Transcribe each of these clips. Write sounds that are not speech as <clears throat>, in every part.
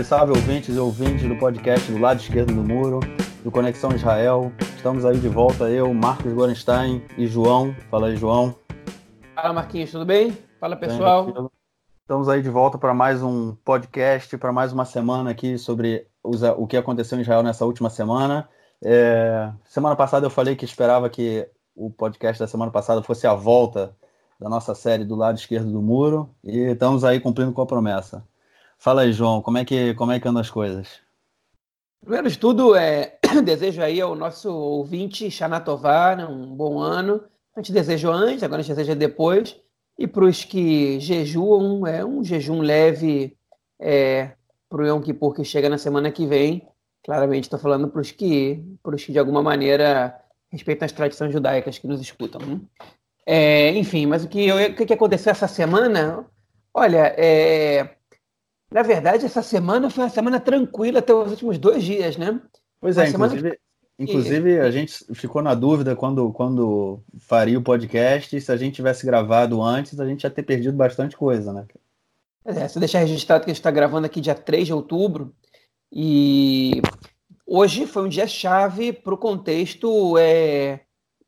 Salve, salve, ouvintes e ouvintes do podcast do lado esquerdo do muro, do Conexão Israel. Estamos aí de volta, eu, Marcos Gorenstein e João. Fala aí, João. Fala, Marquinhos, tudo bem? Fala, pessoal. Bem, Estamos aí de volta para mais um podcast, para mais uma semana aqui sobre o que aconteceu em Israel nessa última semana. É, semana passada eu falei que esperava que o podcast da semana passada fosse a volta da nossa série do lado esquerdo do muro e estamos aí cumprindo com a promessa. Fala aí, João, como é que, como é que andam as coisas? Primeiro de tudo, é, <clears throat> desejo aí ao nosso ouvinte Xanatová né, um bom ano. A gente desejou antes, agora a gente deseja depois. E para os que jejuam, é um jejum leve é, para o Yom Kippur que chega na semana que vem. Claramente estou falando para os que, que de alguma maneira respeitam as tradições judaicas que nos escutam. Né? É, enfim, mas o que, o que aconteceu essa semana? Olha, é, na verdade, essa semana foi uma semana tranquila até os últimos dois dias, né? Pois é, inclusive, inclusive a gente ficou na dúvida quando, quando faria o podcast, se a gente tivesse gravado antes, a gente ia ter perdido bastante coisa, né? É, se deixar registrado que a gente está gravando aqui dia 3 de outubro, e hoje foi um dia chave para o contexto é,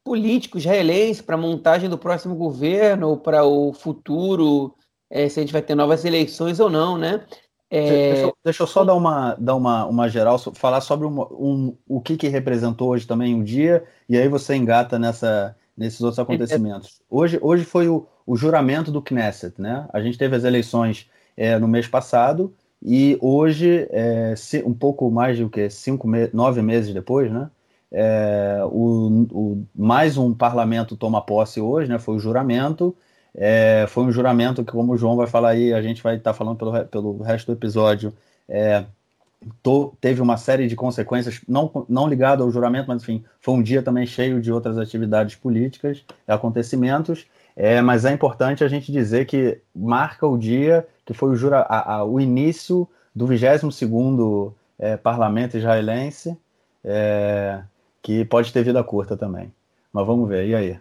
político israelense, para a montagem do próximo governo, para o futuro é, se a gente vai ter novas eleições ou não, né? É... Deixa, eu, deixa, eu só dar uma, dar uma, uma geral, falar sobre um, um, o que, que representou hoje também o dia, e aí você engata nessa, nesses outros acontecimentos. Hoje, hoje foi o, o juramento do Knesset, né? A gente teve as eleições é, no mês passado, e hoje, é, um pouco mais de o que? Cinco, me nove meses depois, né? É, o, o, mais um parlamento toma posse hoje, né? Foi o juramento, é, foi um juramento que, como o João vai falar aí, a gente vai estar tá falando pelo, pelo resto do episódio. É, teve uma série de consequências, não, não ligado ao juramento, mas enfim, foi um dia também cheio de outras atividades políticas, acontecimentos. É, mas é importante a gente dizer que marca o dia que foi o, jura, a, a, o início do 22 é, parlamento israelense, é, que pode ter vida curta também. Mas vamos ver, e aí?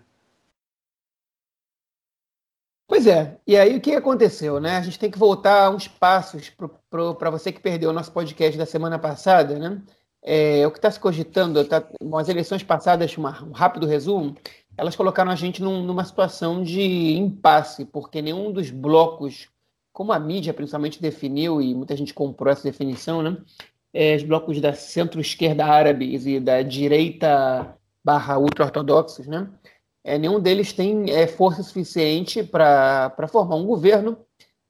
Pois é, e aí o que aconteceu, né? A gente tem que voltar uns passos para você que perdeu o nosso podcast da semana passada, né? É, o que está se cogitando, tá, as eleições passadas, uma, um rápido resumo, elas colocaram a gente num, numa situação de impasse, porque nenhum dos blocos, como a mídia principalmente definiu, e muita gente comprou essa definição, né? É, os blocos da centro-esquerda árabes e da direita barra ultra-ortodoxos, né? É, nenhum deles tem é, força suficiente para formar um governo,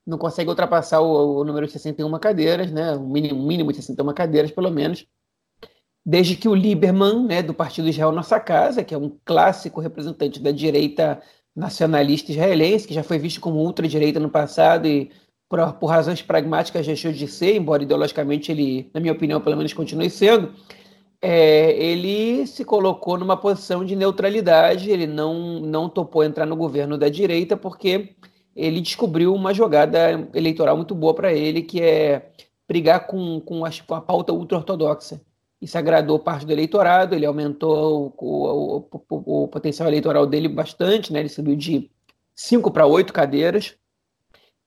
não consegue ultrapassar o, o, número de 61 cadeiras, né, um mínimo, mínimo de 61 cadeiras, pelo menos, desde que o Lieberman, né, do Partido Israel Nossa Casa, que é um clássico representante da direita nacionalista israelense, que já foi visto como ultradireita no passado e por, por razões pragmáticas deixou de ser, embora ideologicamente ele, na minha opinião, pelo menos continue sendo, é, ele se colocou numa posição de neutralidade, ele não, não topou entrar no governo da direita porque ele descobriu uma jogada eleitoral muito boa para ele, que é brigar com, com, a, com a pauta ultra-ortodoxa. Isso agradou parte do eleitorado, ele aumentou o, o, o, o potencial eleitoral dele bastante, né? ele subiu de 5 para 8 cadeiras,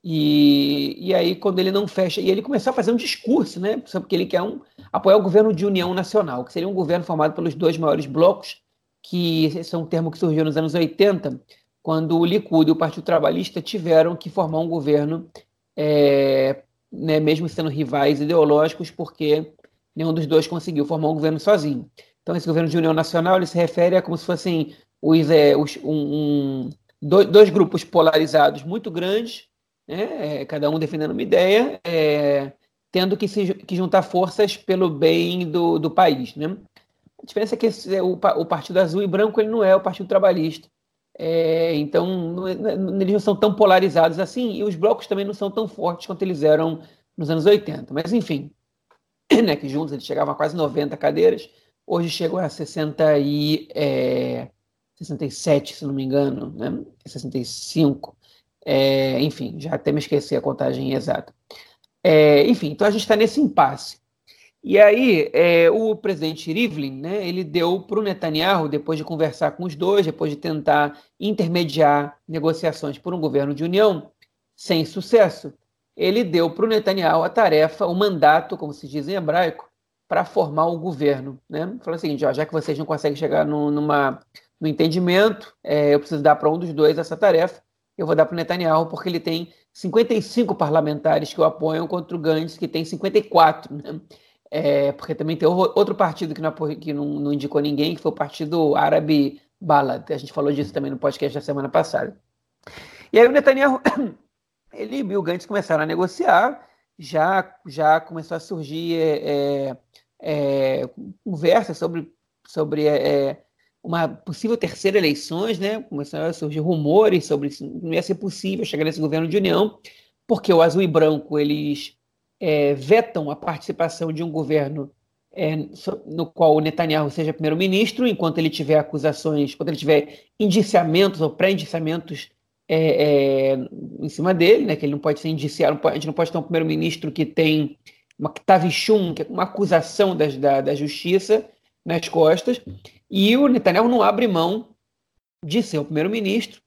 e, e aí, quando ele não fecha, e ele começou a fazer um discurso, né? Porque ele quer um, apoiar o governo de união nacional, que seria um governo formado pelos dois maiores blocos, que esse é um termo que surgiu nos anos 80, quando o Likud e o Partido Trabalhista tiveram que formar um governo, é, né, mesmo sendo rivais ideológicos, porque nenhum dos dois conseguiu formar um governo sozinho. Então, esse governo de união nacional ele se refere a como se fossem os, é, os um, um, dois, dois grupos polarizados muito grandes né? É, cada um defendendo uma ideia, é, tendo que, se, que juntar forças pelo bem do, do país. Né? A diferença é que esse, o, o Partido Azul e Branco ele não é o Partido Trabalhista. É, então, não, não, eles não são tão polarizados assim, e os blocos também não são tão fortes quanto eles eram nos anos 80. Mas, enfim, <clears throat> né, que juntos eles chegavam a quase 90 cadeiras, hoje chegam a 60 e, é, 67, se não me engano, né? 65. É, enfim, já até me esqueci a contagem exata. É, enfim, então a gente está nesse impasse. E aí, é, o presidente Rivlin, né, ele deu para o Netanyahu, depois de conversar com os dois, depois de tentar intermediar negociações por um governo de união, sem sucesso, ele deu para o Netanyahu a tarefa, o mandato, como se diz em hebraico, para formar o governo. Né? Falou o seguinte: ó, já que vocês não conseguem chegar no, numa, no entendimento, é, eu preciso dar para um dos dois essa tarefa. Eu vou dar para o Netanyahu, porque ele tem 55 parlamentares que o apoiam contra o Gantz, que tem 54. Né? É, porque também tem outro partido que, não, que não, não, indicou ninguém, que foi o Partido Árabe Balad. A gente falou disso também no podcast da semana passada. E aí o Netanyahu, <coughs> ele e o Gantz começaram a negociar, já, já começou a surgir é, é, é conversa sobre, sobre é, é, uma possível terceira eleições, né? Começaram a surgir rumores sobre se não ia ser possível chegar nesse governo de união, porque o azul e branco eles é, vetam a participação de um governo é, no qual o Netanyahu seja primeiro-ministro, enquanto ele tiver acusações, quando ele tiver indiciamentos ou pré-indiciamentos é, é, em cima dele, né, que ele não pode ser indiciado, a gente não pode ter um primeiro-ministro que tem uma que é uma acusação das, da, da justiça nas costas, e o Netanyahu não abre mão de ser o primeiro-ministro,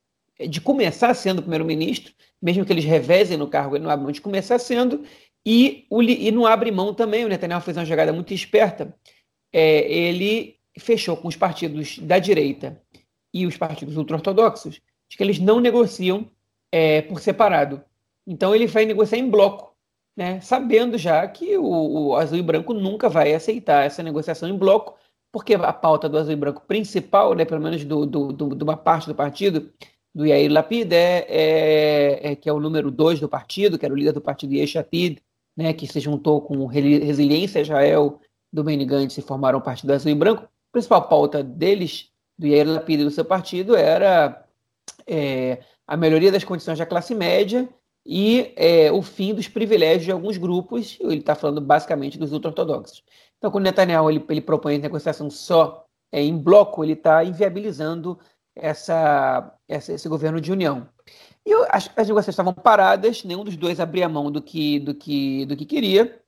de começar sendo primeiro-ministro, mesmo que eles revezem no cargo, ele não abre mão de começar sendo, e, o, e não abre mão também, o Netanyahu fez uma jogada muito esperta, é, ele fechou com os partidos da direita e os partidos ultra-ortodoxos de que eles não negociam é, por separado. Então ele vai negociar em bloco, né, sabendo já que o, o, azul e branco nunca vai aceitar essa negociação em bloco, porque a pauta do azul e branco principal, né, pelo menos do, do, do, de uma parte do partido, do Yair Lapid, é, é, é que é o número dois do partido, que era o líder do partido Yesh Atid, né, que se juntou com Resiliência Israel do Benny Gantz e formaram o Partido Azul e Branco, a principal pauta deles, do Yair Lapid e do seu partido, era é, a melhoria das condições da classe média e é, o fim dos privilégios de alguns grupos, ele está falando basicamente dos ultra-ortodoxos. Então, quando Netanyahu ele, ele propõe a negociação só é, em bloco, ele está inviabilizando essa, essa, esse governo de união. E as, as negociações estavam paradas, nenhum dos dois abria mão do que, do que, do que queria.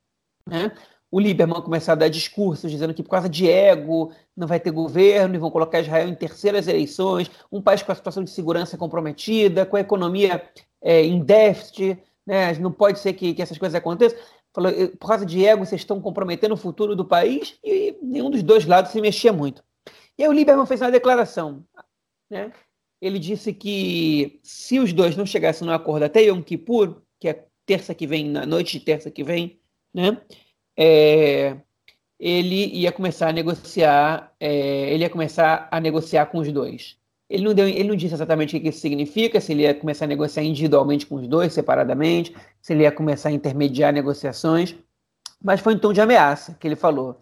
Né? O Lieberman começou a dar discursos dizendo que por causa de ego não vai ter governo e vão colocar Israel em terceiras eleições, um país com a situação de segurança comprometida, com a economia é, em déficit, né? não pode ser que, que essas coisas aconteçam. Falou, por causa de ego vocês estão comprometendo o futuro do país e nenhum dos dois lados se mexia muito. E aí o Lieberman fez uma declaração, né? ele disse que se os dois não chegassem no acordo até Yom Kippur, que é terça que vem, na noite de terça que vem, né, é, ele ia começar a negociar, é, ele ia começar a negociar com os dois. Ele não, deu, ele não disse exatamente o que isso significa, se ele ia começar a negociar individualmente com os dois, separadamente, se ele ia começar a intermediar negociações, mas foi em tom de ameaça que ele falou.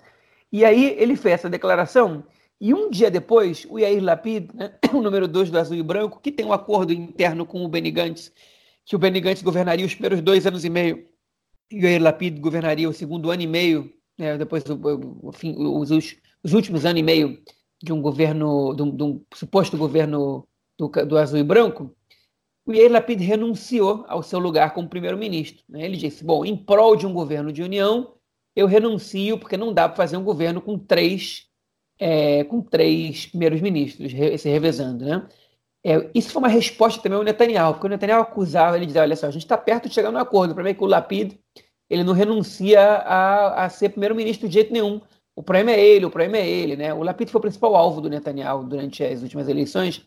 E aí ele fez essa declaração e um dia depois, o Yair Lapid, né, <coughs> o número 2 do Azul e Branco, que tem um acordo interno com o Benny Gantz, que o Benny Gantz governaria os primeiros dois anos e meio, e o Yair Lapid governaria o segundo ano e meio, né, depois o, fim, os, os, últimos anos e meio de um governo, de um, de um suposto governo do, do, Azul e Branco, o Yair Lapid renunciou ao seu lugar como primeiro-ministro. Né? Ele disse, bom, em prol de um governo de união, eu renuncio porque não dá para fazer um governo com três é, com três primeiros ministros se revezando, né? É, isso foi uma resposta também ao Netanyahu, porque o Netanyahu acusava, ele dizia, olha só, a gente está perto de chegar no acordo, o problema é que o Lapid ele não renuncia a, a ser primeiro-ministro de jeito nenhum. O problema é ele, o problema é ele, né? O Lapid foi o principal alvo do Netanyahu durante as últimas eleições,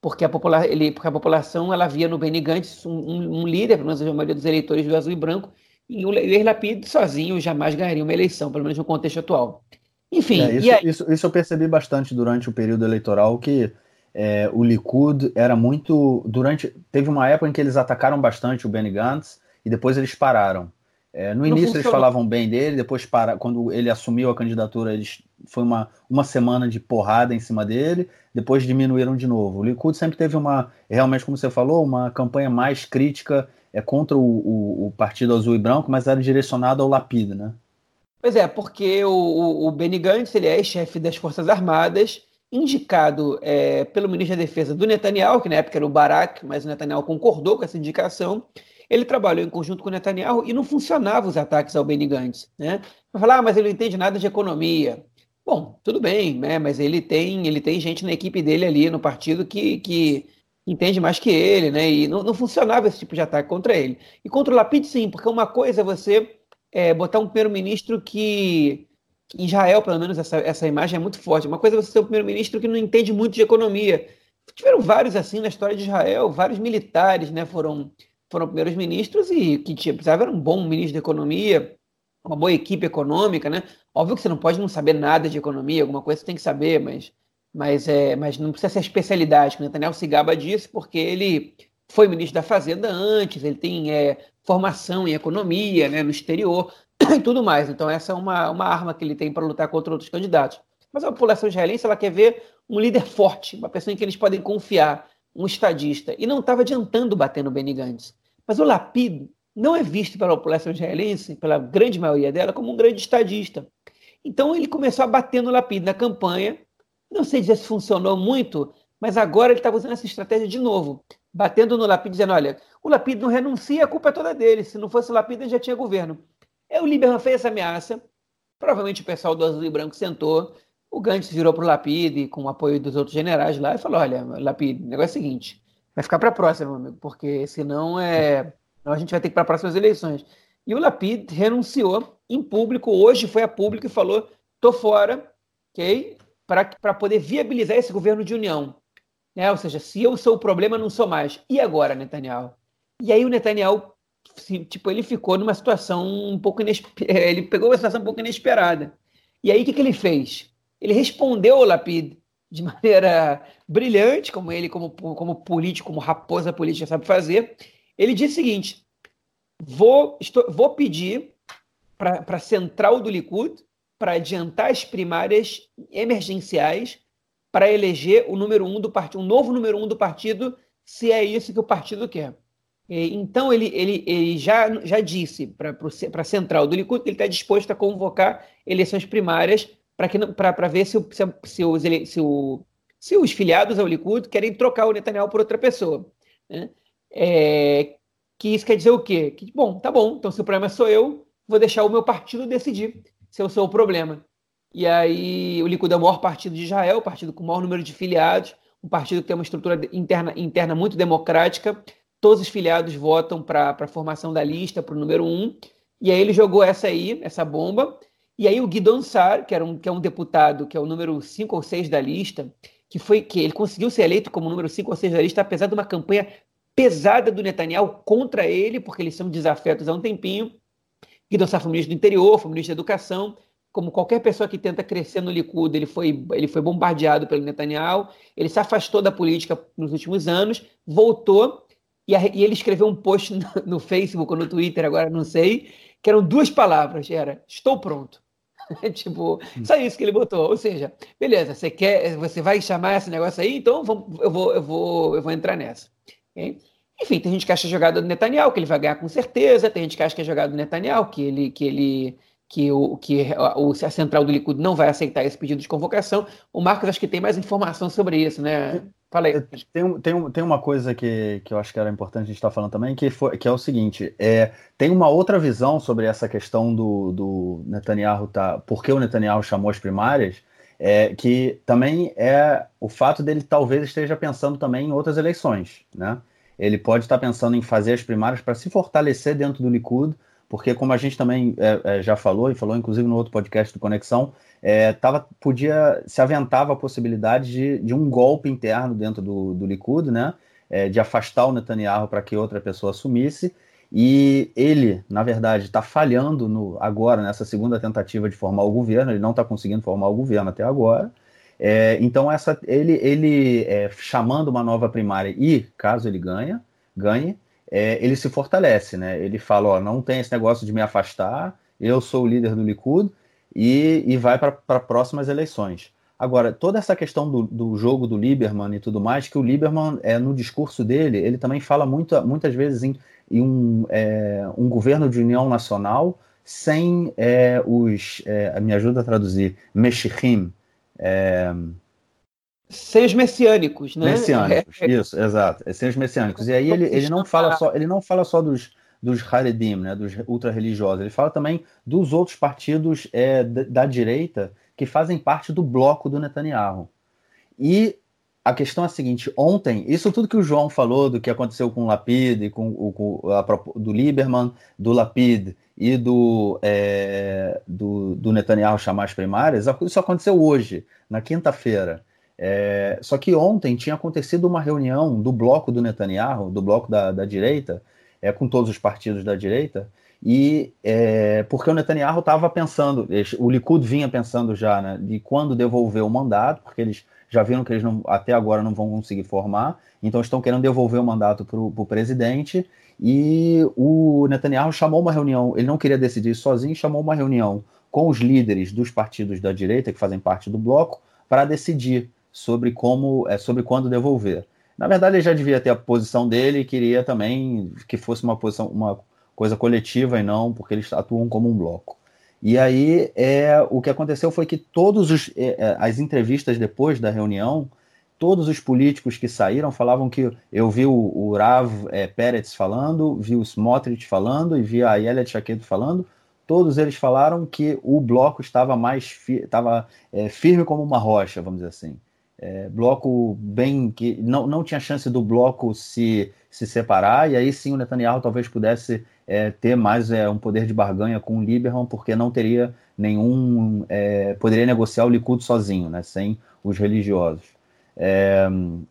porque a, popula ele, porque a população ela via no Benny Gantz um, um, um líder, pelo menos a maioria dos eleitores do azul e branco, e o Yair Lapid sozinho jamais ganharia uma eleição, pelo menos no contexto atual. Enfim. É, isso, aí... isso, isso, eu percebi bastante durante o período eleitoral que é, o Likud era muito. Durante. Teve uma época em que eles atacaram bastante o Benny Gantz e depois eles pararam. É, no início eles falavam bem dele, depois para, quando ele assumiu a candidatura, eles, foi uma, uma semana de porrada em cima dele, depois diminuíram de novo. O Likud sempre teve uma, realmente como você falou, uma campanha mais crítica é, contra o, o, o Partido Azul e Branco, mas era direcionada ao Lapid, né? Pois é, porque o, o, o Benny Gantz ele é chefe das Forças Armadas, indicado é, pelo ministro da Defesa do Netanyahu, que na época era o Barak, mas o Netanyahu concordou com essa indicação. Ele trabalhou em conjunto com Netanyahu e não funcionavam os ataques ao Benny Gantz. Né? Vai falar, ah, mas ele não entende nada de economia. Bom, tudo bem, né? mas ele tem, ele tem gente na equipe dele ali no partido que, que entende mais que ele, né? E não, não, funcionava esse tipo de ataque contra ele. E contra o Lapid, sim, porque uma coisa é você é, botar um primeiro-ministro que. Em Israel, pelo menos, essa, essa imagem é muito forte. Uma coisa é você ter um primeiro-ministro que não entende muito de economia. Tiveram vários assim na história de Israel, vários militares, né? Foram, foram primeiros ministros e que tinha, precisava era um bom ministro de economia, uma boa equipe econômica, né? Óbvio que você não pode não saber nada de economia, alguma coisa você tem que saber, mas mas, é, mas não precisa ser especialidade. O Netanyahu se gaba disso porque ele foi ministro da Fazenda antes, ele tem é, formação em economia né, no exterior <clears throat> e tudo mais. Então, essa é uma, uma arma que ele tem para lutar contra outros candidatos. Mas a população israelense ela quer ver um líder forte, uma pessoa em que eles podem confiar, um estadista. E não estava adiantando bater no Benny Gantz. Mas o Lapid não é visto pela população israelense, pela grande maioria dela, como um grande estadista. Então ele começou a bater no Lapid na campanha, não sei dizer se funcionou muito, mas agora ele estava usando essa estratégia de novo, batendo no Lapid, dizendo: olha, o Lapid não renuncia, a culpa é toda dele. Se não fosse o Lapid, ele já tinha governo. É o Lieberman fez essa ameaça. Provavelmente o pessoal do Azul e Branco sentou. O Gantz virou para o Lapid, com o apoio dos outros generais lá, e falou: olha, Lapid, o negócio é o seguinte: vai ficar para a próxima, amigo, porque senão é. a gente vai ter que para as próximas eleições. E o Lapid renunciou em público, hoje foi a público e falou: tô fora, ok? para poder viabilizar esse governo de união. Né? Ou seja, se eu sou o problema, não sou mais. E agora, Netanyahu? E aí o Netanyahu, tipo, ele ficou numa situação um pouco inesperada. <laughs> Ele pegou uma situação um pouco inesperada. E aí o que, que ele fez? Ele respondeu ao Lapid de maneira brilhante, como ele, como, como político, como raposa política sabe fazer. Ele disse o seguinte: vou, estou, vou pedir para a central do Likud para adiantar as primárias emergenciais para eleger o número um do partido, um novo número um do partido, se é isso que o partido quer. Então ele, ele, ele já, já disse para a central do Likud que ele está disposto a convocar eleições primárias para ver se, se, se, os, se, o, se os filiados ao Likud querem trocar o Netanyahu por outra pessoa. Né? É, que isso quer dizer o quê? Que, bom, tá bom, então se o problema sou eu, vou deixar o meu partido decidir se eu sou o problema. E aí o Likud é o maior partido de Israel, o partido com o maior número de filiados, um partido que tem uma estrutura interna, interna muito democrática. Todos os filiados votam para a formação da lista, para o número um. E aí ele jogou essa aí, essa bomba. E aí o Guidon Sar, que, era um, que é um deputado, que é o número 5 ou 6 da lista, que foi que ele conseguiu ser eleito como número 5 ou 6 da lista, apesar de uma campanha pesada do Netanyahu contra ele, porque eles são desafetos há um tempinho. Guido Sá foi ministro do interior, foi ministro da educação. Como qualquer pessoa que tenta crescer no Likud, ele foi, ele foi bombardeado pelo Netanyahu. Ele se afastou da política nos últimos anos, voltou e, a, e ele escreveu um post <laughs> no, no, Facebook ou no Twitter, agora não sei, que eram duas palavras. Era, estou pronto. <laughs> tipo, só isso que ele botou. Ou seja, beleza, você quer, você vai chamar esse negócio aí, então vamos, eu, vou, eu, vou, eu vou entrar nessa. Okay? Enfim, tem gente que acha jogada do Netanyahu, que ele vai ganhar com certeza, tem gente que acha que é jogada do Netanyahu, que ele, que ele, que o que a, a central do Likud não vai aceitar esse pedido de convocação. O Marcos acho que tem mais informação sobre isso, né? Fala aí. Tem, tem, tem uma coisa que, que eu acho que era importante a gente estar falando também, que, foi, que é o seguinte: é, tem uma outra visão sobre essa questão do, do Netanyahu, tá, por que o Netanyahu chamou as primárias, é, que também é o fato dele talvez esteja pensando também em outras eleições, né? ele pode estar pensando em fazer as primárias para se fortalecer dentro do Likud, porque como a gente também é, é, já falou, e falou inclusive no outro podcast do Conexão, é, tava, podia, se aventava a possibilidade de, de um golpe interno dentro do, do Likud, né, é, de afastar o Netanyahu para que outra pessoa assumisse, e ele, na verdade, está falhando no, agora nessa segunda tentativa de formar o governo, ele não está conseguindo formar o governo até agora, é, então, essa, ele, ele é, chamando uma nova primária e, caso ele ganha, ganhe, é, ele se fortalece, né? Ele fala, ó, não tem esse negócio de me afastar, eu sou o líder do Likud e, e vai para próximas eleições. Agora, toda essa questão do, do, jogo do Lieberman e tudo mais, que o Lieberman, é, no discurso dele, ele também fala muito, muitas vezes em, em um, é, um governo de união nacional sem é, os, é, me ajuda a traduzir, Meshichim, é... Sem os messiânicos, né? Messiânicos, é. isso, exato. É messiânicos. E aí ele, ele não fala só, ele não fala só dos, dos Haredim, né, dos ultra-religiosos, ele fala também dos outros partidos é, da, da, direita que fazem parte do bloco do Netanyahu. E a questão é a seguinte: ontem, isso tudo que o João falou do que aconteceu com o Lapid, com o com a, do Lieberman, do Lapid e do, é, do, do, Netanyahu chamar as primárias, isso aconteceu hoje, na quinta-feira. É, só que ontem tinha acontecido uma reunião do bloco do Netanyahu, do bloco da, da direita, é, com todos os partidos da direita, e é, porque o Netanyahu estava pensando, o Likud vinha pensando já né, de quando devolver o mandato, porque eles já viram que eles não, até agora não vão conseguir formar, então estão querendo devolver o mandato para o presidente. E o Netanyahu chamou uma reunião, ele não queria decidir sozinho, chamou uma reunião com os líderes dos partidos da direita, que fazem parte do bloco, para decidir sobre como, é, sobre quando devolver. Na verdade, ele já devia ter a posição dele e queria também que fosse uma posição, uma coisa coletiva e não porque eles atuam como um bloco. E aí é, o que aconteceu foi que todos os, é, é, as entrevistas depois da reunião, todos os políticos que saíram falavam que eu vi o, o Rav é, Peretz falando, vi o Smotrich falando e vi a Yelia Chaqueto falando, todos eles falaram que o bloco estava mais fi, estava, é, firme como uma rocha, vamos dizer assim. É, bloco bem que não, não tinha chance do bloco se, se separar, e aí sim o Netanyahu talvez pudesse é, ter mais é, um poder de barganha com o Lieberman, porque não teria nenhum. É, poderia negociar o Likud sozinho, né, sem os religiosos. É,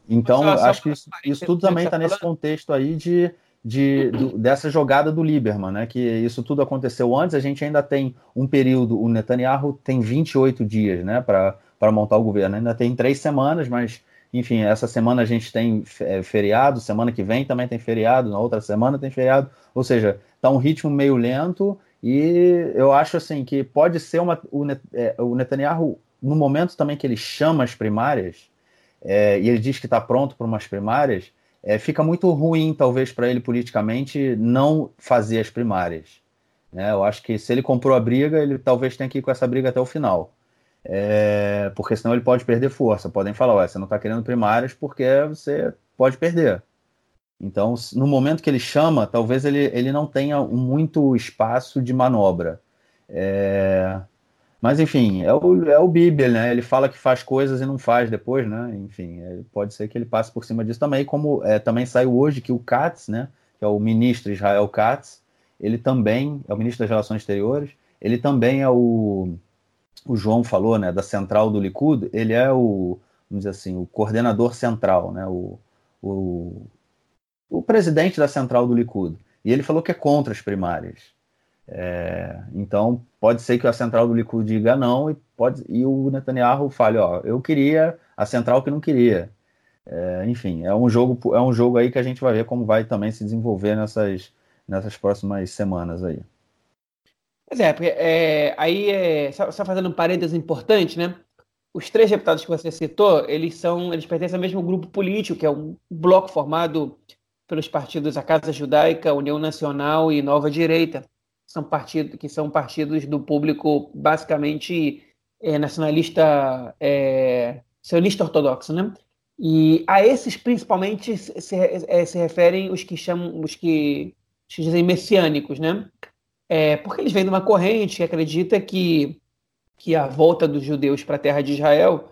então, acho que isso, isso tudo também está nesse contexto aí de, de, do, dessa jogada do Lieberman, né, que isso tudo aconteceu antes, a gente ainda tem um período, o Netanyahu tem 28 dias né, para montar o governo, ainda tem três semanas, mas enfim, essa semana a gente tem é, feriado, semana que vem também tem feriado, na outra semana tem feriado, ou seja, está um ritmo meio lento e eu acho assim que pode ser uma, o, é, o Netanyahu, no momento também que ele chama as primárias, é, e ele diz que está pronto para umas primárias, é, fica muito ruim, talvez, para ele politicamente não fazer as primárias. Né? Eu acho que se ele comprou a briga, ele talvez tenha que ir com essa briga até o final. É, porque senão ele pode perder força. Podem falar, Ué, você não está querendo primárias porque você pode perder. Então, no momento que ele chama, talvez ele, ele não tenha muito espaço de manobra. É... Mas, enfim, é o, é o Bíblia, né? Ele fala que faz coisas e não faz depois, né? Enfim, é, pode ser que ele passe por cima disso também, como é, também saiu hoje que o Katz, né? Que é o ministro Israel Katz, ele também é o ministro das Relações Exteriores, ele também é o, o João falou, né? Da central do Likud, ele é o, vamos dizer assim, o coordenador central, né? O, o o presidente da central do Likud. E ele falou que é contra as primárias. É, então, pode ser que a central do Likud diga não e, pode, e o Netanyahu fale, ó, eu queria a central que não queria. É, enfim, é um jogo é um jogo aí que a gente vai ver como vai também se desenvolver nessas, nessas próximas semanas aí. Pois é, porque, é aí é, só, só, fazendo um parênteses importante, né? Os três deputados que você citou, eles são, eles pertencem ao mesmo grupo político, que é um bloco formado pelos partidos A Casa Judaica, União Nacional e Nova Direita, são partidos que são partidos do público basicamente é, nacionalista, é, sionista ortodoxo, né? E a esses principalmente se, é, se referem os que chamam, os que, que dizem messiânicos, né? É, porque eles vêm de uma corrente que acredita que, que a volta dos judeus para a terra de Israel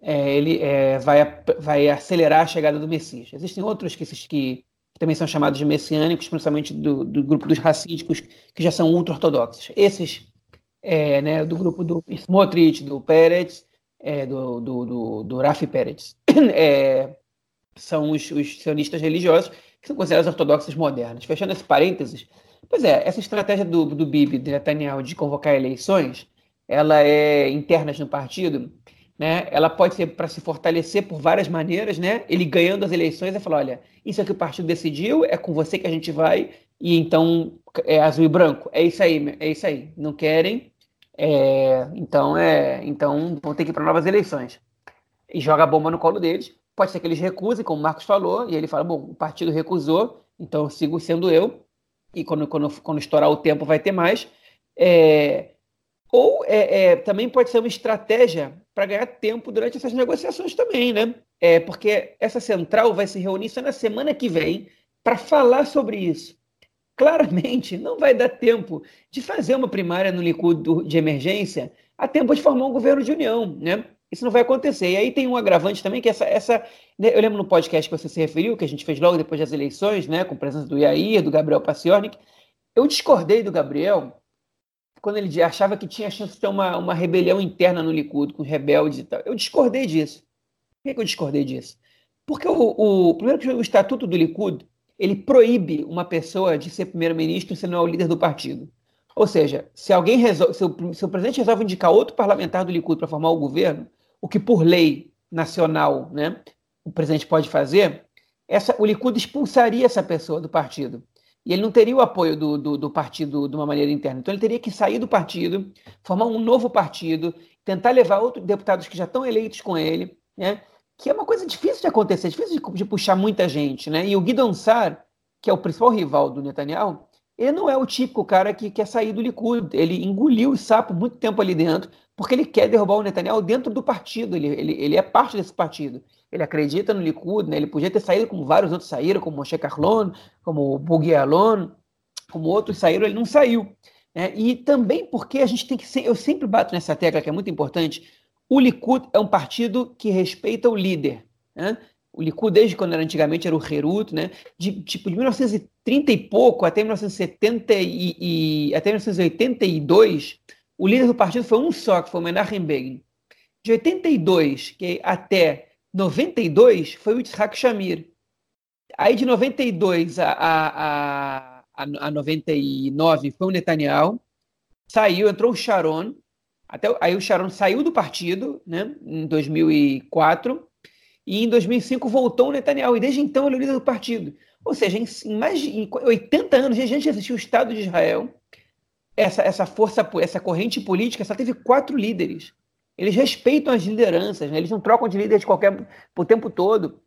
é, ele é, vai, vai acelerar a chegada do Messias. Existem outros que, que também são chamados de messiânicos, principalmente do, do grupo dos racídicos, que já são ultra-ortodoxos. Esses, é, né, do grupo do Smotrich, do Pérez, é, do, do, do, do Rafi Pérez, <coughs> é, são os, os sionistas religiosos, que são considerados ortodoxos modernos. Fechando esse parênteses, pois é, essa estratégia do, do Bibi, de Netanyahu, de convocar eleições, ela é interna no partido, né? Ela pode ser para se fortalecer por várias maneiras, né? Ele ganhando as eleições e falar, olha, isso é que o partido decidiu, é com você que a gente vai e então é azul e branco, é isso aí, é isso aí. Não querem, é, então é, então vão ter que ir para novas eleições e joga a bomba no colo deles. Pode ser que eles recusem, como o Marcos falou, e ele fala, bom, o partido recusou, então sigo sendo eu e quando quando, quando estourar o tempo vai ter mais. É, ou é, é, também pode ser uma estratégia para ganhar tempo durante essas negociações também, né? É, porque essa central vai se reunir só na semana que vem para falar sobre isso. Claramente, não vai dar tempo de fazer uma primária no Likud de emergência a tempo de formar um governo de união, né? Isso não vai acontecer. E aí tem um agravante também, que essa, essa. Né, eu lembro no podcast que você se referiu, que a gente fez logo depois das eleições, né? Com presença do Iair, do Gabriel Paciornik. Eu discordei do Gabriel quando ele achava que tinha chance de ter uma, uma rebelião interna no Likud, com rebeldes e tal. Eu discordei disso. Por que eu discordei disso? Porque o, o primeiro o estatuto do Likud ele proíbe uma pessoa de ser primeiro-ministro se não é o líder do partido. Ou seja, se alguém resolve, se o, se o presidente resolve indicar outro parlamentar do Likud para formar o governo, o que por lei nacional, né, o presidente pode fazer, essa, o Likud expulsaria essa pessoa do partido. E ele não teria o apoio do, do, do, partido de uma maneira interna. Então ele teria que sair do partido, formar um novo partido, tentar levar outros deputados que já estão eleitos com ele, né? que é uma coisa difícil de acontecer, difícil de, de puxar muita gente. Né? E o Guidon Sar, que é o principal rival do Netanyahu, ele não é o típico cara que quer sair do Likud. Ele engoliu o sapo muito tempo ali dentro, porque ele quer derrubar o Netanyahu dentro do partido. Ele, ele, ele é parte desse partido ele acredita no Likud, né? ele podia ter saído como vários outros saíram, como Moshe Carlon, como Bugui Alon, como outros saíram, ele não saiu. Né? E também porque a gente tem que ser, eu sempre bato nessa tecla que é muito importante, o Likud é um partido que respeita o líder. Né? O Likud, desde quando era antigamente, era o Herut, né? de, tipo, de 1930 e pouco até 1970 e, e, até 1982, o líder do partido foi um só, que foi o Menachem Begin. De 82 que até 92 foi o Yitzhak Shamir. Aí de 92 a, a, a, a 99 foi o Netanyahu. Saiu, entrou o Sharon. Até, aí o Sharon saiu do partido né, em 2004. E em 2005 voltou o Netanyahu. E desde então ele é o líder do partido. Ou seja, em, mais de em 80 anos, a gente assistiu o Estado de Israel. Essa, essa força, essa corrente política só teve quatro líderes. Eles respeitam as lideranças, né? eles não trocam de líder de qualquer o tempo todo,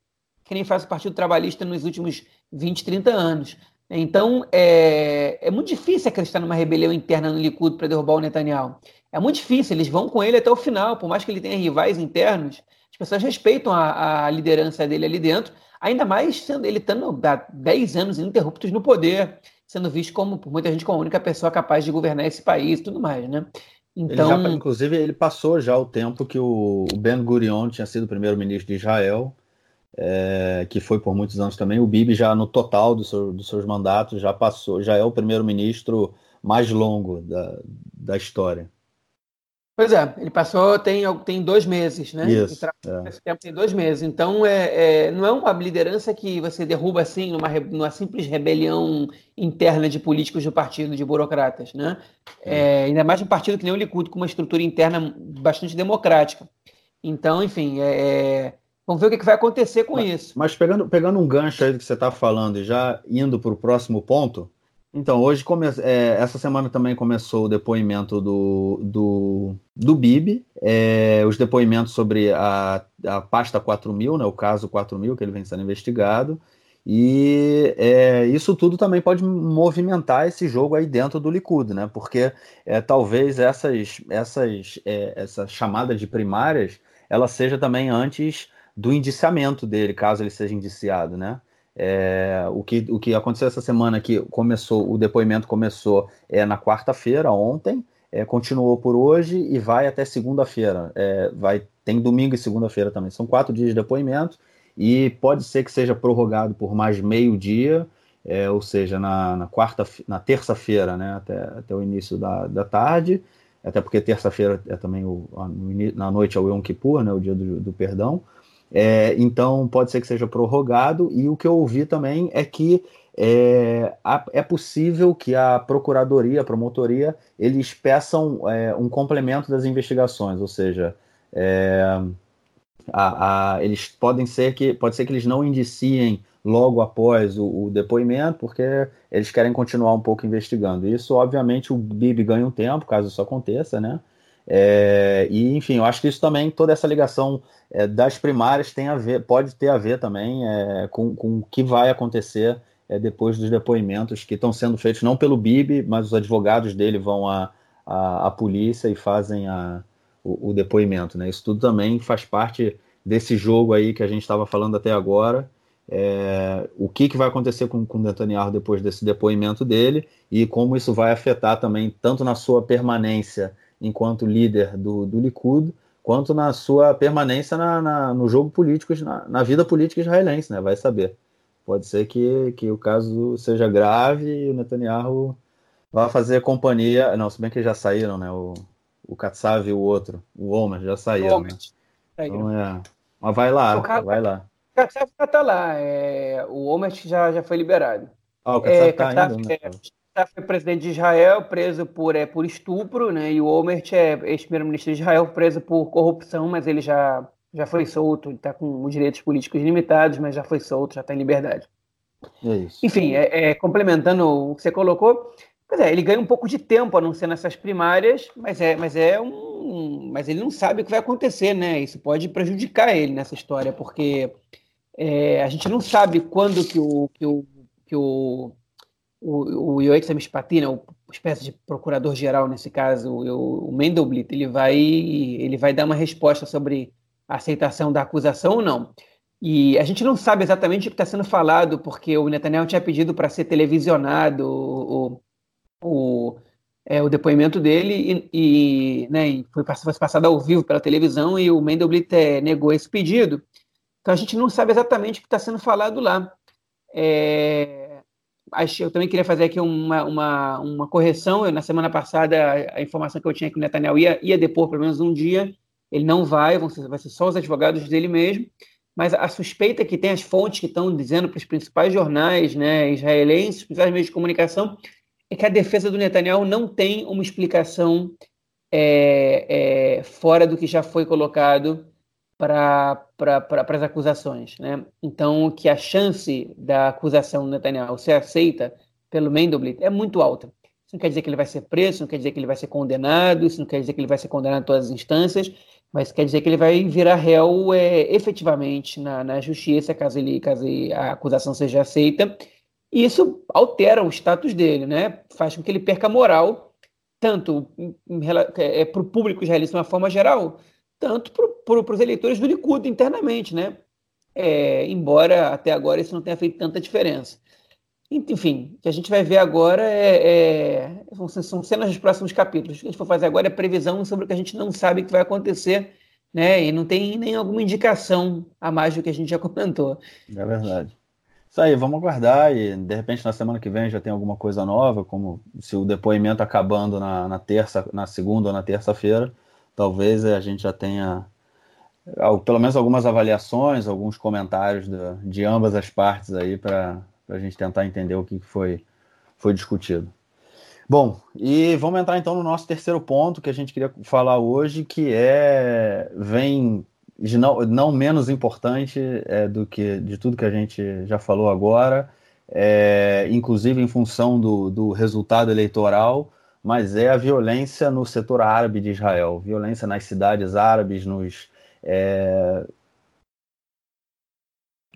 que nem faz o Partido Trabalhista nos últimos 20, 30 anos. Então, é, é muito difícil acreditar numa rebelião interna no Likud para derrubar o Netanyahu. É muito difícil, eles vão com ele até o final, por mais que ele tenha rivais internos, as pessoas respeitam a, a liderança dele ali dentro, ainda mais sendo ele estando há 10 anos ininterruptos no poder, sendo visto como, por muita gente, como a única pessoa capaz de governar esse país e tudo mais, né? Então, ele já, inclusive, ele passou já o tempo que o Ben Gurion tinha sido primeiro-ministro de Israel, é, que foi por muitos anos também. O Bibi já no total do seu, dos seus mandatos já passou, já é o primeiro-ministro mais longo da, da história. Pois é, ele passou tem, tem dois meses, né? Isso. É. Esse tempo tem dois meses. Então, é, é, não é uma liderança que você derruba assim, numa, numa simples rebelião interna de políticos do partido, de burocratas, né? É, ainda mais um partido que nem o Likud, com uma estrutura interna bastante democrática. Então, enfim, é, é vamos ver o que, vai acontecer com mas, isso. Mas pegando, pegando um gancho aí do que você está falando e já indo para o próximo ponto, então, hoje, come... É, essa semana também começou o depoimento do, do, do BIB, é, os depoimentos sobre a, a pasta 4000, né, o caso 4000, que ele vem sendo investigado, e é, isso tudo também pode movimentar esse jogo aí dentro do Likud, né? Porque é, talvez essas, essas, é, essa chamada de primárias ela seja também antes do indiciamento dele, caso ele seja indiciado, né? É, o, que, o que aconteceu essa semana que começou, o depoimento começou é, na quarta-feira, ontem, é, continuou por hoje e vai até segunda-feira. É, vai tem domingo e segunda-feira também. São quatro dias de depoimento e pode ser que seja prorrogado por mais meio dia, é, ou seja, na, na quarta, na terça-feira, né, até, até o início da, da tarde. Até porque terça-feira é também o, a, na noite é o Yom Kippur, né, o dia do, do perdão. É, então pode ser que seja prorrogado, e o que eu ouvi também é que é, é possível que a procuradoria, a promotoria, eles peçam é, um complemento das investigações, ou seja, é, a, a, eles podem ser que pode ser que eles não indiciem logo após o, o, depoimento, porque eles querem continuar um pouco investigando. Isso, obviamente, o BIB ganha um tempo, caso isso aconteça, né? É, e, enfim, eu acho que isso também, toda essa ligação é, das primárias tem a ver, pode ter a ver também é, com, com o que vai acontecer é, depois dos depoimentos que estão sendo feitos, não pelo BIB, mas os advogados dele vão à, à, à polícia e fazem a, o, o, depoimento. Né? Isso tudo também faz parte desse jogo aí que a gente estava falando até agora. É, o que, que vai acontecer com, com Netanyahu depois desse depoimento dele e como isso vai afetar também tanto na sua permanência enquanto líder do, do Likud, quanto na sua permanência na, na no jogo político, na, na, vida política israelense, né? Vai saber. Pode ser que, que o caso seja grave e o Netanyahu vá fazer companhia. Não, se bem que já saíram, né? O, o Katsav e o outro, o Omer, já saíram. Né? Então, é... Mas vai lá, o vai lá. O Katsav está lá, é... o Omer já, já foi liberado. Ah, o Katsav está é, ainda, né? É, foi presidente de Israel, preso por, é, por estupro, né? E o Omert é ex-primeiro-ministro de Israel, preso por corrupção, mas ele já, já foi solto, ele está com os direitos políticos limitados, mas já foi solto, já está em liberdade. É isso. Enfim, é, é, complementando o que você colocou, Pois é, ele ganha um pouco de tempo a não ser nessas primárias, mas é, mas é um. Mas ele não sabe o que vai acontecer, né? Isso pode prejudicar ele nessa história, porque é, a gente não sabe quando que o, que o, que o, o, o Spati, o espécie de procurador-geral nesse caso, o, o Mendelblit, ele vai, ele vai dar uma resposta sobre a aceitação da acusação ou não. E a gente não sabe exatamente o que está sendo falado, porque o Netanyahu tinha pedido para ser televisionado o, o, é, o depoimento dele e, e, né, foi, foi passado ao vivo pela televisão e o Mendelblit é, negou esse pedido. Então a gente não sabe exatamente o que está sendo falado lá. É, eu também queria fazer aqui uma, uma, uma correção. Eu, na semana passada, a, informação que eu tinha é que o Netanyahu ia, ia depor pelo menos um dia. Ele não vai, vão ser, vai ser só os advogados dele mesmo. Mas a suspeita que tem as fontes que estão dizendo para os principais jornais né, israelenses, principais meios de comunicação, é que a defesa do Netanyahu não tem uma explicação é, é, fora do que já foi colocado para pra, as acusações. Né? Então, que a chance da acusação do Netanyahu ser aceita pelo Mendelblit é muito alta. Isso não quer dizer que ele vai ser preso, isso não quer dizer que ele vai ser condenado, isso não quer dizer que ele vai ser condenado em todas as instâncias, mas quer dizer que ele vai virar réu é, efetivamente na, na justiça, caso, ele, caso a acusação seja aceita, e isso altera o status dele, né? Faz com que ele perca moral, tanto é, para o público israelense de uma forma geral, tanto para os eleitores do Likud internamente, né? É, embora até agora isso não tenha feito tanta diferença. Enfim, o que a gente vai ver agora é, é, são cenas dos próximos capítulos. O que a gente for fazer agora é previsão sobre o que a gente não sabe que vai acontecer, né? E não tem nem alguma indicação a mais do que a gente já comentou. É verdade. Isso aí, vamos aguardar e de repente na semana que vem já tem alguma coisa nova, como se o depoimento acabando na, na terça, na segunda ou na terça-feira, talvez a gente já tenha pelo menos algumas avaliações, alguns comentários de, de ambas as partes aí para a gente tentar entender o que foi, foi discutido. Bom, e vamos entrar então no nosso terceiro ponto que a gente queria falar hoje, que é vem de não, não menos importante é, do que de tudo que a gente já falou agora, é, inclusive em função do, do resultado eleitoral, mas é a violência no setor árabe de Israel, violência nas cidades árabes, nos é,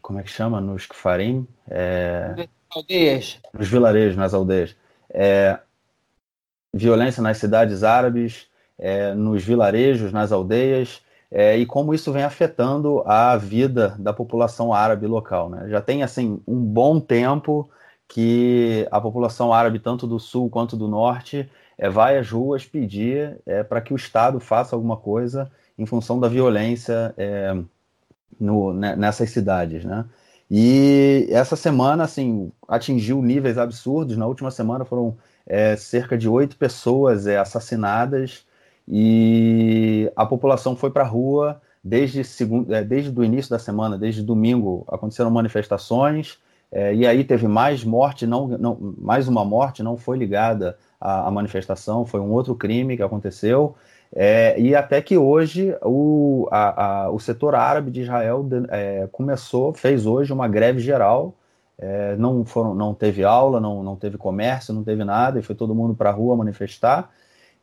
como é que chama, nos Kfarim, é, aldeias, nos vilarejos, nas aldeias, é, violência nas cidades árabes, é, nos vilarejos, nas aldeias, é, e como isso vem afetando a vida da população árabe local. Né? Já tem assim um bom tempo que a população árabe, tanto do sul quanto do norte, é, vai às ruas pedir é, para que o Estado faça alguma coisa em função da violência é, no, né, nessas cidades. Né? E essa semana assim, atingiu níveis absurdos. Na última semana foram é, cerca de oito pessoas é, assassinadas e a população foi para a rua desde, segundo, é, desde o início da semana, desde domingo, aconteceram manifestações, é, e aí teve mais morte, não, não, mais uma morte, não foi ligada à, à, manifestação, foi um outro crime que aconteceu, é, e até que hoje o, a, a, o setor árabe de Israel é, começou, fez hoje uma greve geral, é, não, foram, não teve aula, não, não teve comércio, não teve nada, e foi todo mundo para a rua manifestar,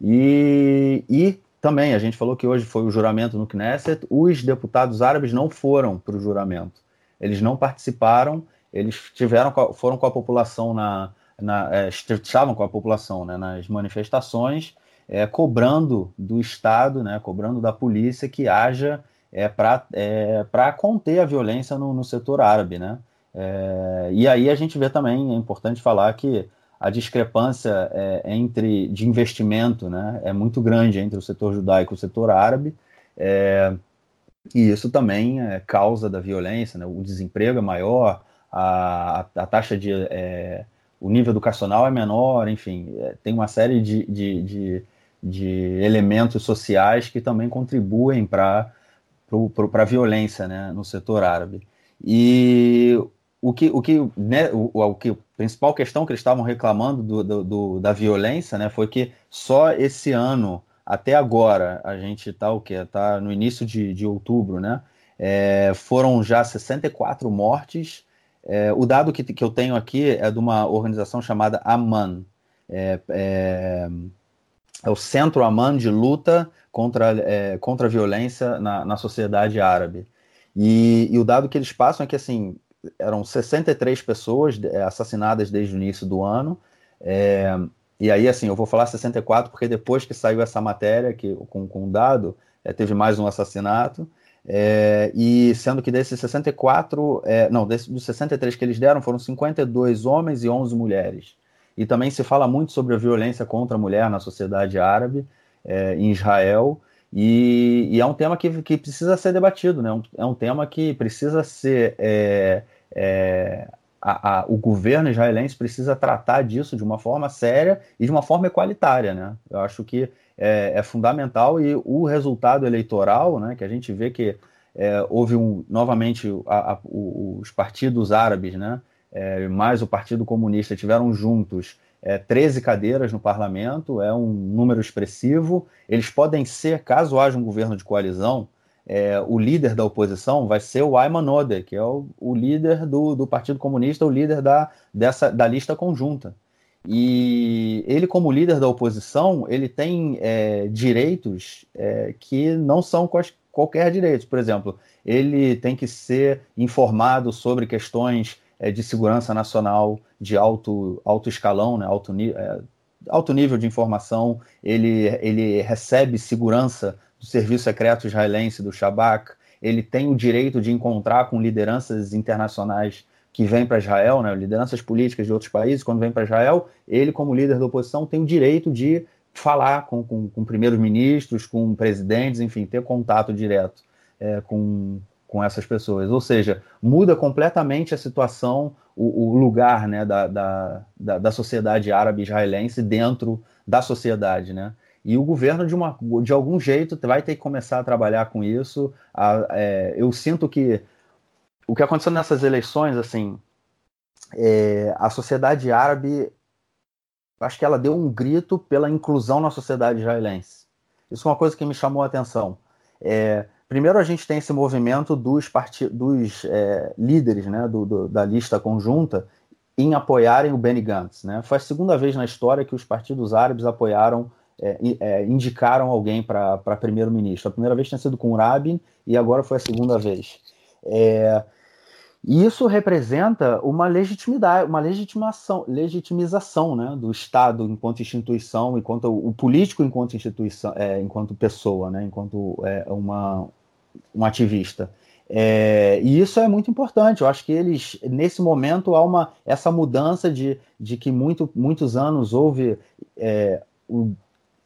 e, e também, a gente falou que hoje foi o juramento no Knesset, os deputados árabes não foram para o juramento. Eles não participaram, eles tiveram, foram com a população na, na é, estavam com a população né, nas manifestações, é, cobrando do Estado, né, cobrando da polícia que haja é, para é, conter a violência no, no setor árabe. Né? É, e aí a gente vê também, é importante falar que a discrepância é, entre de investimento né, é muito grande entre o setor judaico e o setor árabe. É, e isso também é causa da violência, né? o desemprego é maior, a, a taxa de. É, o nível educacional é menor, enfim, é, tem uma série de, de, de, de, elementos sociais que também contribuem para a violência né, no setor árabe. E o que, o que, né, o, o que a principal questão que eles estavam reclamando do, do, do, da violência né, foi que só esse ano, até agora, a gente está? Está no início de, de outubro, né? É, foram já 64 mortes é, o dado que, que eu tenho aqui é de uma organização chamada AMAN. É, é, é o Centro AMAN de Luta contra, é, contra a Violência na, na Sociedade Árabe. E, e, o dado que eles passam é que, assim, eram 63 pessoas é, assassinadas desde o início do ano. É, e aí, assim, eu vou falar 64 porque depois que saiu essa matéria que, com, com o dado, teve mais um assassinato. É, e sendo que desses 64, é, não, desses, dos 63 que eles deram, foram 52 homens e 11 mulheres. E também se fala muito sobre a violência contra a mulher na sociedade árabe, é, em Israel, e, e, é um tema que, que precisa ser debatido, né? é um tema que precisa ser. É, é, a, a, o governo israelense precisa tratar disso de uma forma séria e de uma forma equalitária. Né? Eu acho que é, é fundamental e o resultado eleitoral, né, que a gente vê que é, houve um, novamente a, a, os partidos árabes, né, é, mais o Partido Comunista tiveram juntos é, 13 cadeiras no parlamento, é um número expressivo. Eles podem ser, caso haja um governo de coalizão, é, o líder da oposição vai ser o Ayman Odeh, que é o, o líder do, do, Partido Comunista, o líder da, dessa, da lista conjunta. E ele, como líder da oposição, ele tem é, direitos é, que não são qualquer direito. Por exemplo, ele tem que ser informado sobre questões é, de segurança nacional de alto, alto escalão, né, alto, é, alto nível de informação. Ele, ele recebe segurança do Serviço Secreto Israelense, do Shabak. Ele tem o direito de encontrar com lideranças internacionais que vem para Israel, né, lideranças políticas de outros países, quando vem para Israel, ele, como líder da oposição, tem o direito de falar com, com, com primeiros ministros, com presidentes, enfim, ter contato direto é, com, com essas pessoas. Ou seja, muda completamente a situação, o, o lugar né, da, da, da, da, sociedade árabe israelense dentro da sociedade. Né? E o governo, de, uma, de algum jeito, vai ter que começar a trabalhar com isso. A, é, eu sinto que o que aconteceu nessas eleições, assim, é, a sociedade árabe, acho que ela deu um grito pela inclusão na sociedade israelense. Isso é uma coisa que me chamou a atenção. É, primeiro, a gente tem esse movimento dos, dos é, líderes né, do, do, da lista conjunta em apoiarem o Benny Gantz. Né? Foi a segunda vez na história que os partidos árabes apoiaram, é, é, indicaram alguém para primeiro-ministro. A primeira vez tinha sido com o Rabin e agora foi a segunda vez. É, e isso representa uma legitimidade, uma legitimação, legitimização né, do Estado enquanto instituição, enquanto o político enquanto instituição, é, enquanto pessoa, né, enquanto é, uma, um ativista. É, e isso é muito importante. Eu acho que eles, nesse momento, há uma essa mudança de, de que muito, muitos anos houve é, o,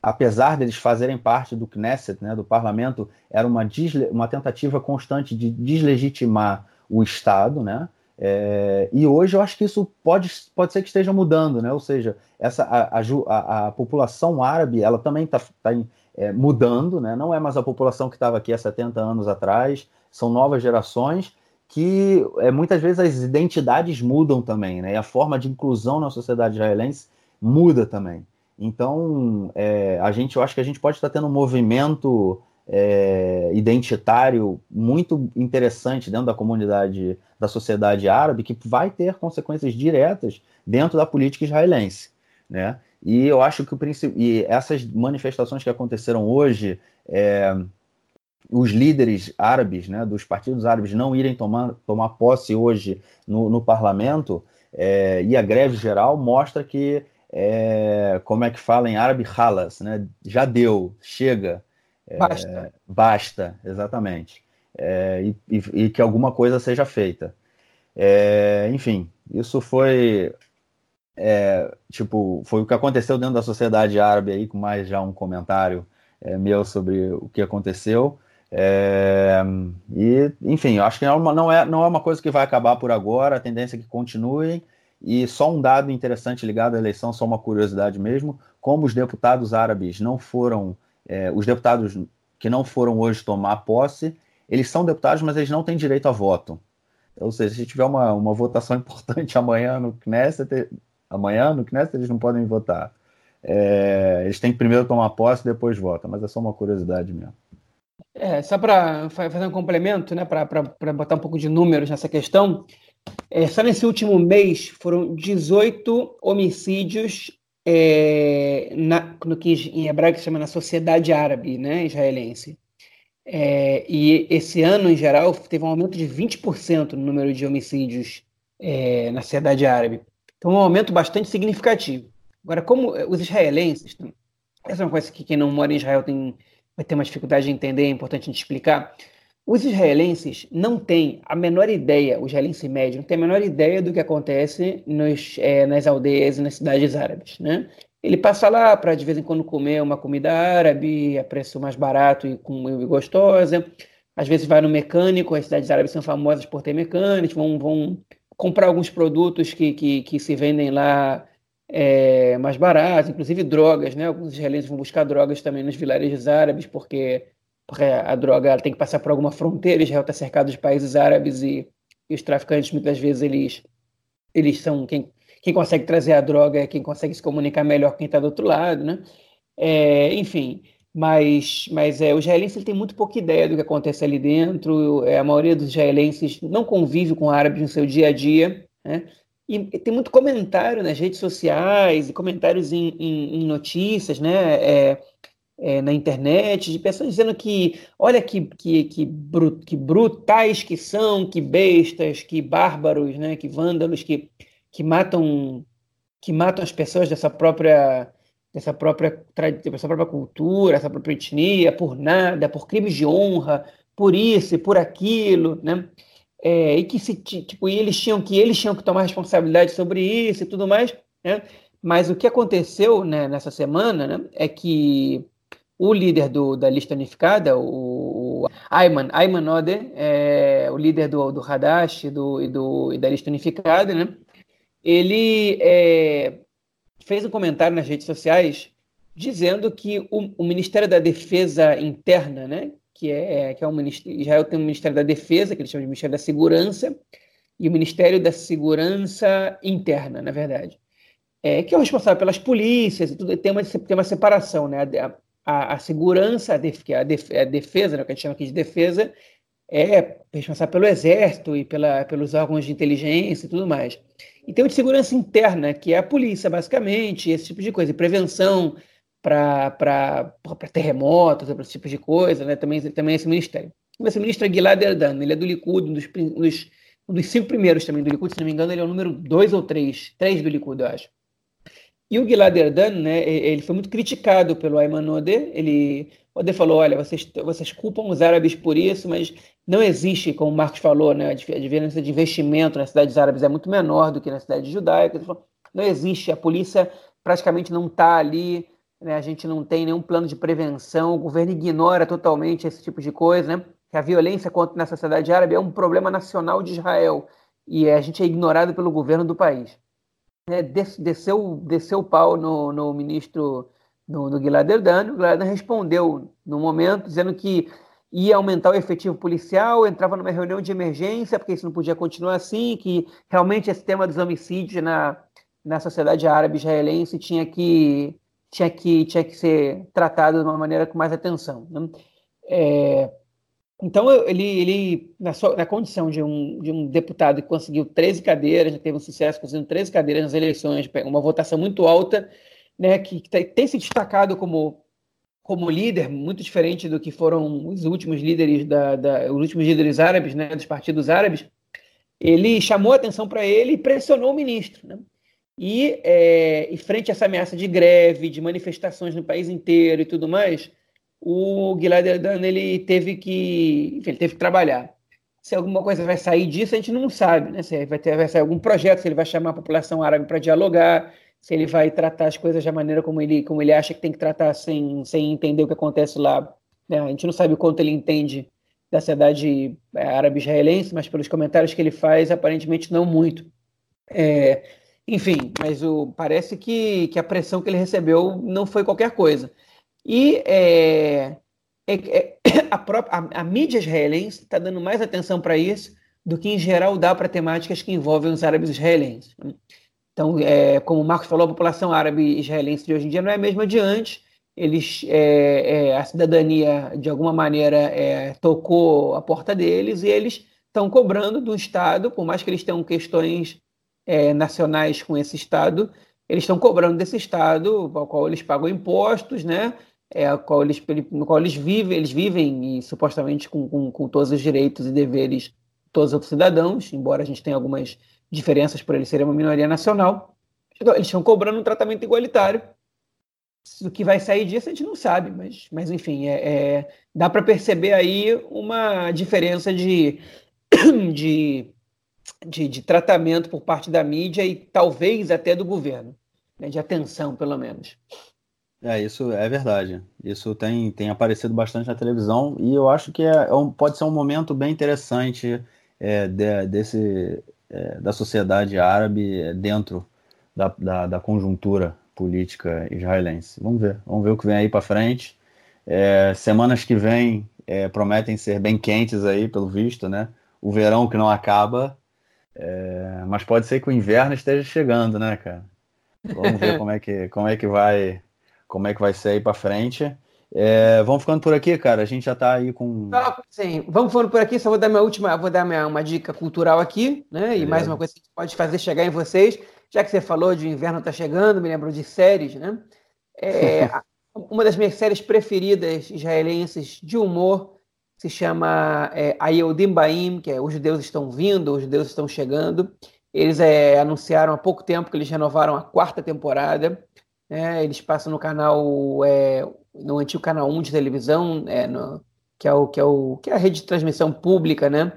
apesar deles fazerem parte do Knesset, né, do parlamento, era uma, uma tentativa constante de deslegitimar o Estado, né? É, e hoje eu acho que isso pode, pode ser que esteja mudando, né? Ou seja, essa, a, a, a população árabe ela também está tá, é, mudando, né? Não é mais a população que estava aqui há 70 anos atrás, são novas gerações que é, muitas vezes as identidades mudam também, né? E a forma de inclusão na sociedade israelense muda também. Então, é, a gente, eu acho que a gente pode estar tendo um movimento é, identitário muito interessante dentro da comunidade, da sociedade árabe, que vai ter consequências diretas dentro da política israelense, né? E eu acho que o e essas manifestações que aconteceram hoje, é, os líderes árabes, né, dos partidos árabes não irem tomar, tomar posse hoje no, no parlamento, é, e a greve geral mostra que é, como é que fala em árabe, halas, né? Já deu, chega. É, basta. Basta, exatamente. É, e, e, e, que alguma coisa seja feita. É, enfim, isso foi é, tipo foi o que aconteceu dentro da sociedade árabe aí, com mais já um comentário é, meu sobre o que aconteceu. É, e, enfim, eu acho que não é, uma, não, é, não é uma coisa que vai acabar por agora, a tendência é que continue. E só um dado interessante ligado à eleição, só uma curiosidade mesmo: como os deputados árabes não foram, é, os deputados que não foram hoje tomar posse, eles são deputados, mas eles não têm direito a voto. Ou seja, se tiver uma, uma votação <laughs> importante amanhã no Knesset, amanhã no Knesset eles não podem votar. É, eles têm que primeiro tomar posse depois votam, mas é só uma curiosidade mesmo. É, só para fazer um complemento, né, para botar um pouco de números nessa questão, é, só nesse último mês foram 18 homicídios é, na, no que em hebraico se chama na sociedade árabe né, israelense. É, e esse ano, em geral, teve um aumento de 20% no número de homicídios é, na sociedade árabe. Então, um aumento bastante significativo. Agora, como os israelenses, essa é uma coisa que quem não mora em Israel tem, vai ter uma dificuldade de entender, é importante a gente explicar. Os israelenses não têm a menor ideia, o israelense médio não tem a menor ideia do que acontece nos, é, nas aldeias e nas cidades árabes. Né? Ele passa lá para de vez em quando comer uma comida árabe a preço mais barato e, com, e gostosa. Às vezes vai no mecânico, as cidades árabes são famosas por ter mecânicos, vão, vão comprar alguns produtos que, que, que se vendem lá é, mais baratos, inclusive drogas, né? Alguns israelenses vão buscar drogas também nos vilarejos árabes, porque, porque a droga tem que passar por alguma fronteira, Israel está cercado de países árabes e, e, os traficantes muitas vezes eles, eles são quem, quem consegue trazer a droga é quem consegue se comunicar melhor com quem está do outro lado, né? É, enfim, mas, mas é, o israelense ele tem muito pouca ideia do que acontece ali dentro. É, a maioria dos israelenses não convive com árabes no seu dia a dia. Né? E tem muito comentário nas redes sociais e comentários em, em, em notícias, né? É, é, na internet, de pessoas dizendo que olha que, que, que, que brutais que são, que bestas, que bárbaros, né? que vândalos, que, que matam que matam as pessoas dessa própria dessa própria, dessa própria cultura, essa própria etnia, por nada, por crimes de honra, por isso e por aquilo, né? É, e que se tipo, e eles tinham que eles tinham que tomar responsabilidade sobre isso e tudo mais, né? Mas o que aconteceu né, nessa semana né, é que o líder do, da lista unificada, o, o Ayman, Ayman Ode, é, o líder do, do Hadash do, e, do, e da lista unificada, né, ele é, fez um comentário nas redes sociais dizendo que o, o Ministério da Defesa Interna, né, que é, que é um ministério, Israel tem um Ministério da Defesa, que eles chamam de Ministério da Segurança, e o Ministério da Segurança Interna, na verdade, é, que é o responsável pelas polícias e tudo, tem uma, tem uma separação, né, a, a, a segurança, a, def, a, def, a defesa, né, que a gente chama aqui de defesa, é responsável pelo exército e pela, pelos órgãos de inteligência e tudo mais. E tem o de segurança interna, que é a polícia, basicamente, esse tipo de coisa, e prevenção para terremotos, para esse tipo de coisa, né? também, também esse ministério. Esse ministro é Gilad Erdan, ele é do Likud, um dos, um dos, um dos cinco primeiros também do Likud, se não me engano, ele é o número dois ou três, três do Likud, eu acho. E o Gilad Erdan, né, ele foi muito criticado pelo Ayman Odeh, ele Ode falou, olha, vocês, vocês culpam os árabes por isso, mas não existe, como o Marcos falou, né, a diferença de investimento nas cidades árabes é muito menor do que nas cidades judaicas. Não existe, a polícia praticamente não está ali, né, a gente não tem nenhum plano de prevenção, o governo ignora totalmente esse tipo de coisa, né, que a violência contra na sociedade árabe é um problema nacional de Israel e a gente é ignorado pelo governo do país. É, desceu, desceu o pau no, no ministro no, no Gilad Erdan. O Gilad respondeu no momento, dizendo que ia aumentar o efetivo policial, entrava numa reunião de emergência, porque isso não podia continuar assim, que realmente esse tema dos homicídios na, na sociedade árabe israelense tinha que, tinha, que, tinha que ser tratado de uma maneira com mais atenção. Né? É, então, ele, ele na, sua, na, condição de um, de um deputado que conseguiu 13 cadeiras, já teve um sucesso conseguindo 13 cadeiras nas eleições, uma votação muito alta, né, que, tem se destacado como, como líder, muito diferente do que foram os últimos líderes da, da os últimos líderes árabes, né, dos partidos árabes, ele chamou a atenção para ele e pressionou o ministro, né? E, é, e frente a essa ameaça de greve, de manifestações no país inteiro e tudo mais, o Gilad Erdan ele teve que, enfim, ele teve que trabalhar. Se alguma coisa vai sair disso, a gente não sabe, né? Se vai, ter, vai sair algum projeto, se ele vai chamar a população árabe para dialogar, se ele vai tratar as coisas da maneira como ele, como ele acha que tem que tratar sem, sem entender o que acontece lá Né? A gente não sabe o quanto ele entende da sociedade é, árabe-israelense, mas pelos comentários que ele faz, aparentemente não muito. É, enfim, mas o, parece que, que a pressão que ele recebeu não foi qualquer coisa. E é, é, é <coughs> a, própria, a, a mídia israelense está dando mais atenção para isso do que, em geral, dá para temáticas que envolvem os árabes israelenses. Então, é, como o Marcos falou, a população árabe israelense de hoje em dia não é a mesma de antes, eles é, é, a cidadania de alguma maneira é, tocou a porta deles e eles estão cobrando do Estado, por mais que eles tenham questões é, nacionais com esse Estado, eles estão cobrando desse Estado, ao qual eles pagam impostos, né? É, ao qual eles, no qual eles vivem, eles vivem e supostamente com, com, com todos os direitos e deveres de todos os outros cidadãos, embora a gente tenha algumas diferenças por eles serem uma minoria nacional, eles estão cobrando um tratamento igualitário o que vai sair disso a gente não sabe, mas, mas enfim, é, é dá para perceber aí uma diferença de, <coughs> de, de, de, tratamento por parte da mídia e talvez até do governo, né, de atenção, pelo menos. É, isso é verdade. Isso tem, tem aparecido bastante na televisão e eu acho que é, é um, pode ser um momento bem interessante é, de, desse, é, da sociedade árabe dentro da, da, da conjuntura política israelense. Vamos ver, vamos ver o que vem aí para frente. É, semanas que vêm é, prometem ser bem quentes aí, pelo visto, né? O verão que não acaba, é, mas pode ser que o inverno esteja chegando, né, cara? Vamos ver <laughs> como é que como é que vai como é que vai ser aí para frente. É, vamos ficando por aqui, cara. A gente já está aí com. sim, vamos ficando por aqui. Só vou dar minha última, vou dar minha, uma dica cultural aqui, né? Beleza. E mais uma coisa que a gente pode fazer chegar em vocês já que você falou de inverno está chegando, me lembrou de séries, né? É, <laughs> uma das minhas séries preferidas israelenses de humor se chama é, Ayehudim Baim, que é Os Judeus Estão Vindo, Os Judeus Estão Chegando. Eles é, anunciaram há pouco tempo que eles renovaram a quarta temporada. Né? Eles passam no canal, é, no antigo canal 1 de televisão, é, no, que, é o, que, é o, que é a rede de transmissão pública, né?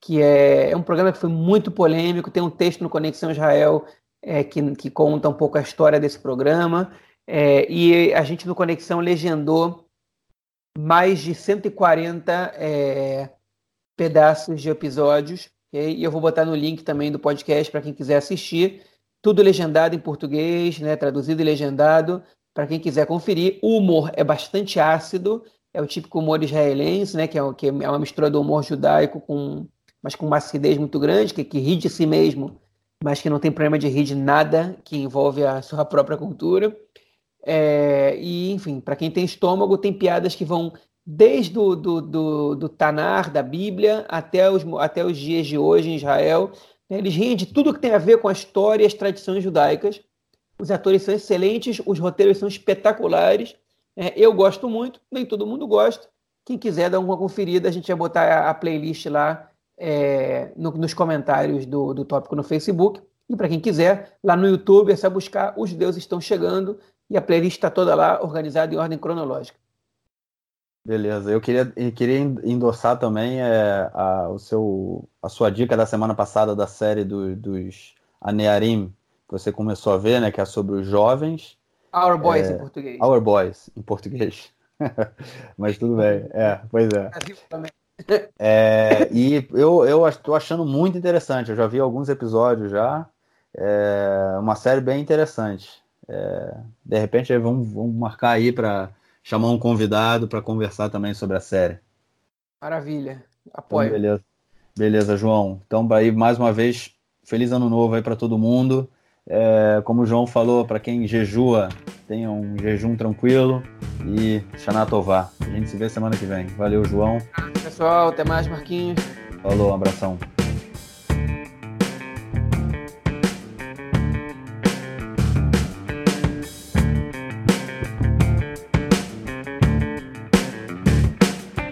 que é, é, um programa que foi muito polêmico. Tem um texto no Conexão Israel é, que, que, conta um pouco a história desse programa. É, e a gente no Conexão legendou mais de 140 é, pedaços de episódios. Okay? E eu vou botar no link também do podcast para quem quiser assistir. Tudo legendado em português, né, traduzido e legendado, para quem quiser conferir. O humor é bastante ácido, é o típico humor israelense, né, que é, que é uma mistura do humor judaico com mas com uma acidez muito grande, que, que ri de si mesmo, mas que não tem problema de rir de nada que envolve a sua própria cultura. É, e, enfim, para quem tem estômago, tem piadas que vão desde o do, do, do Tanar, da Bíblia, até os, até os dias de hoje em Israel. Eles riem de tudo que tem a ver com a história e as tradições judaicas. Os atores são excelentes, os roteiros são espetaculares. É, eu gosto muito, nem todo mundo gosta. Quem quiser dar uma conferida, a gente vai botar a, a playlist lá é, no, nos comentários do, do tópico no Facebook. E para quem quiser, lá no YouTube é só buscar Os Deuses Estão Chegando e a playlist está toda lá organizada em ordem cronológica. Beleza, eu queria, eu queria endossar também é, a, o seu, a sua dica da semana passada da série do, dos Anearim, que você começou a ver, né, que é sobre os jovens. Our Boys é, em português. Our Boys em português. <laughs> Mas tudo bem, é, pois é. Também. É, e eu, eu estou achando muito interessante. Eu já vi alguns episódios já. É uma série bem interessante. É, de repente vamos, vamos marcar aí para chamar um convidado para conversar também sobre a série. Maravilha. Apoio. Então, beleza. beleza, João. Então, aí mais uma vez, feliz ano novo aí para todo mundo. É, como o João falou, para quem jejua, tenha um jejum tranquilo e Xanatová. A gente se vê semana que vem. Valeu, João. Pessoal, até mais, Marquinhos. Falou, um abração.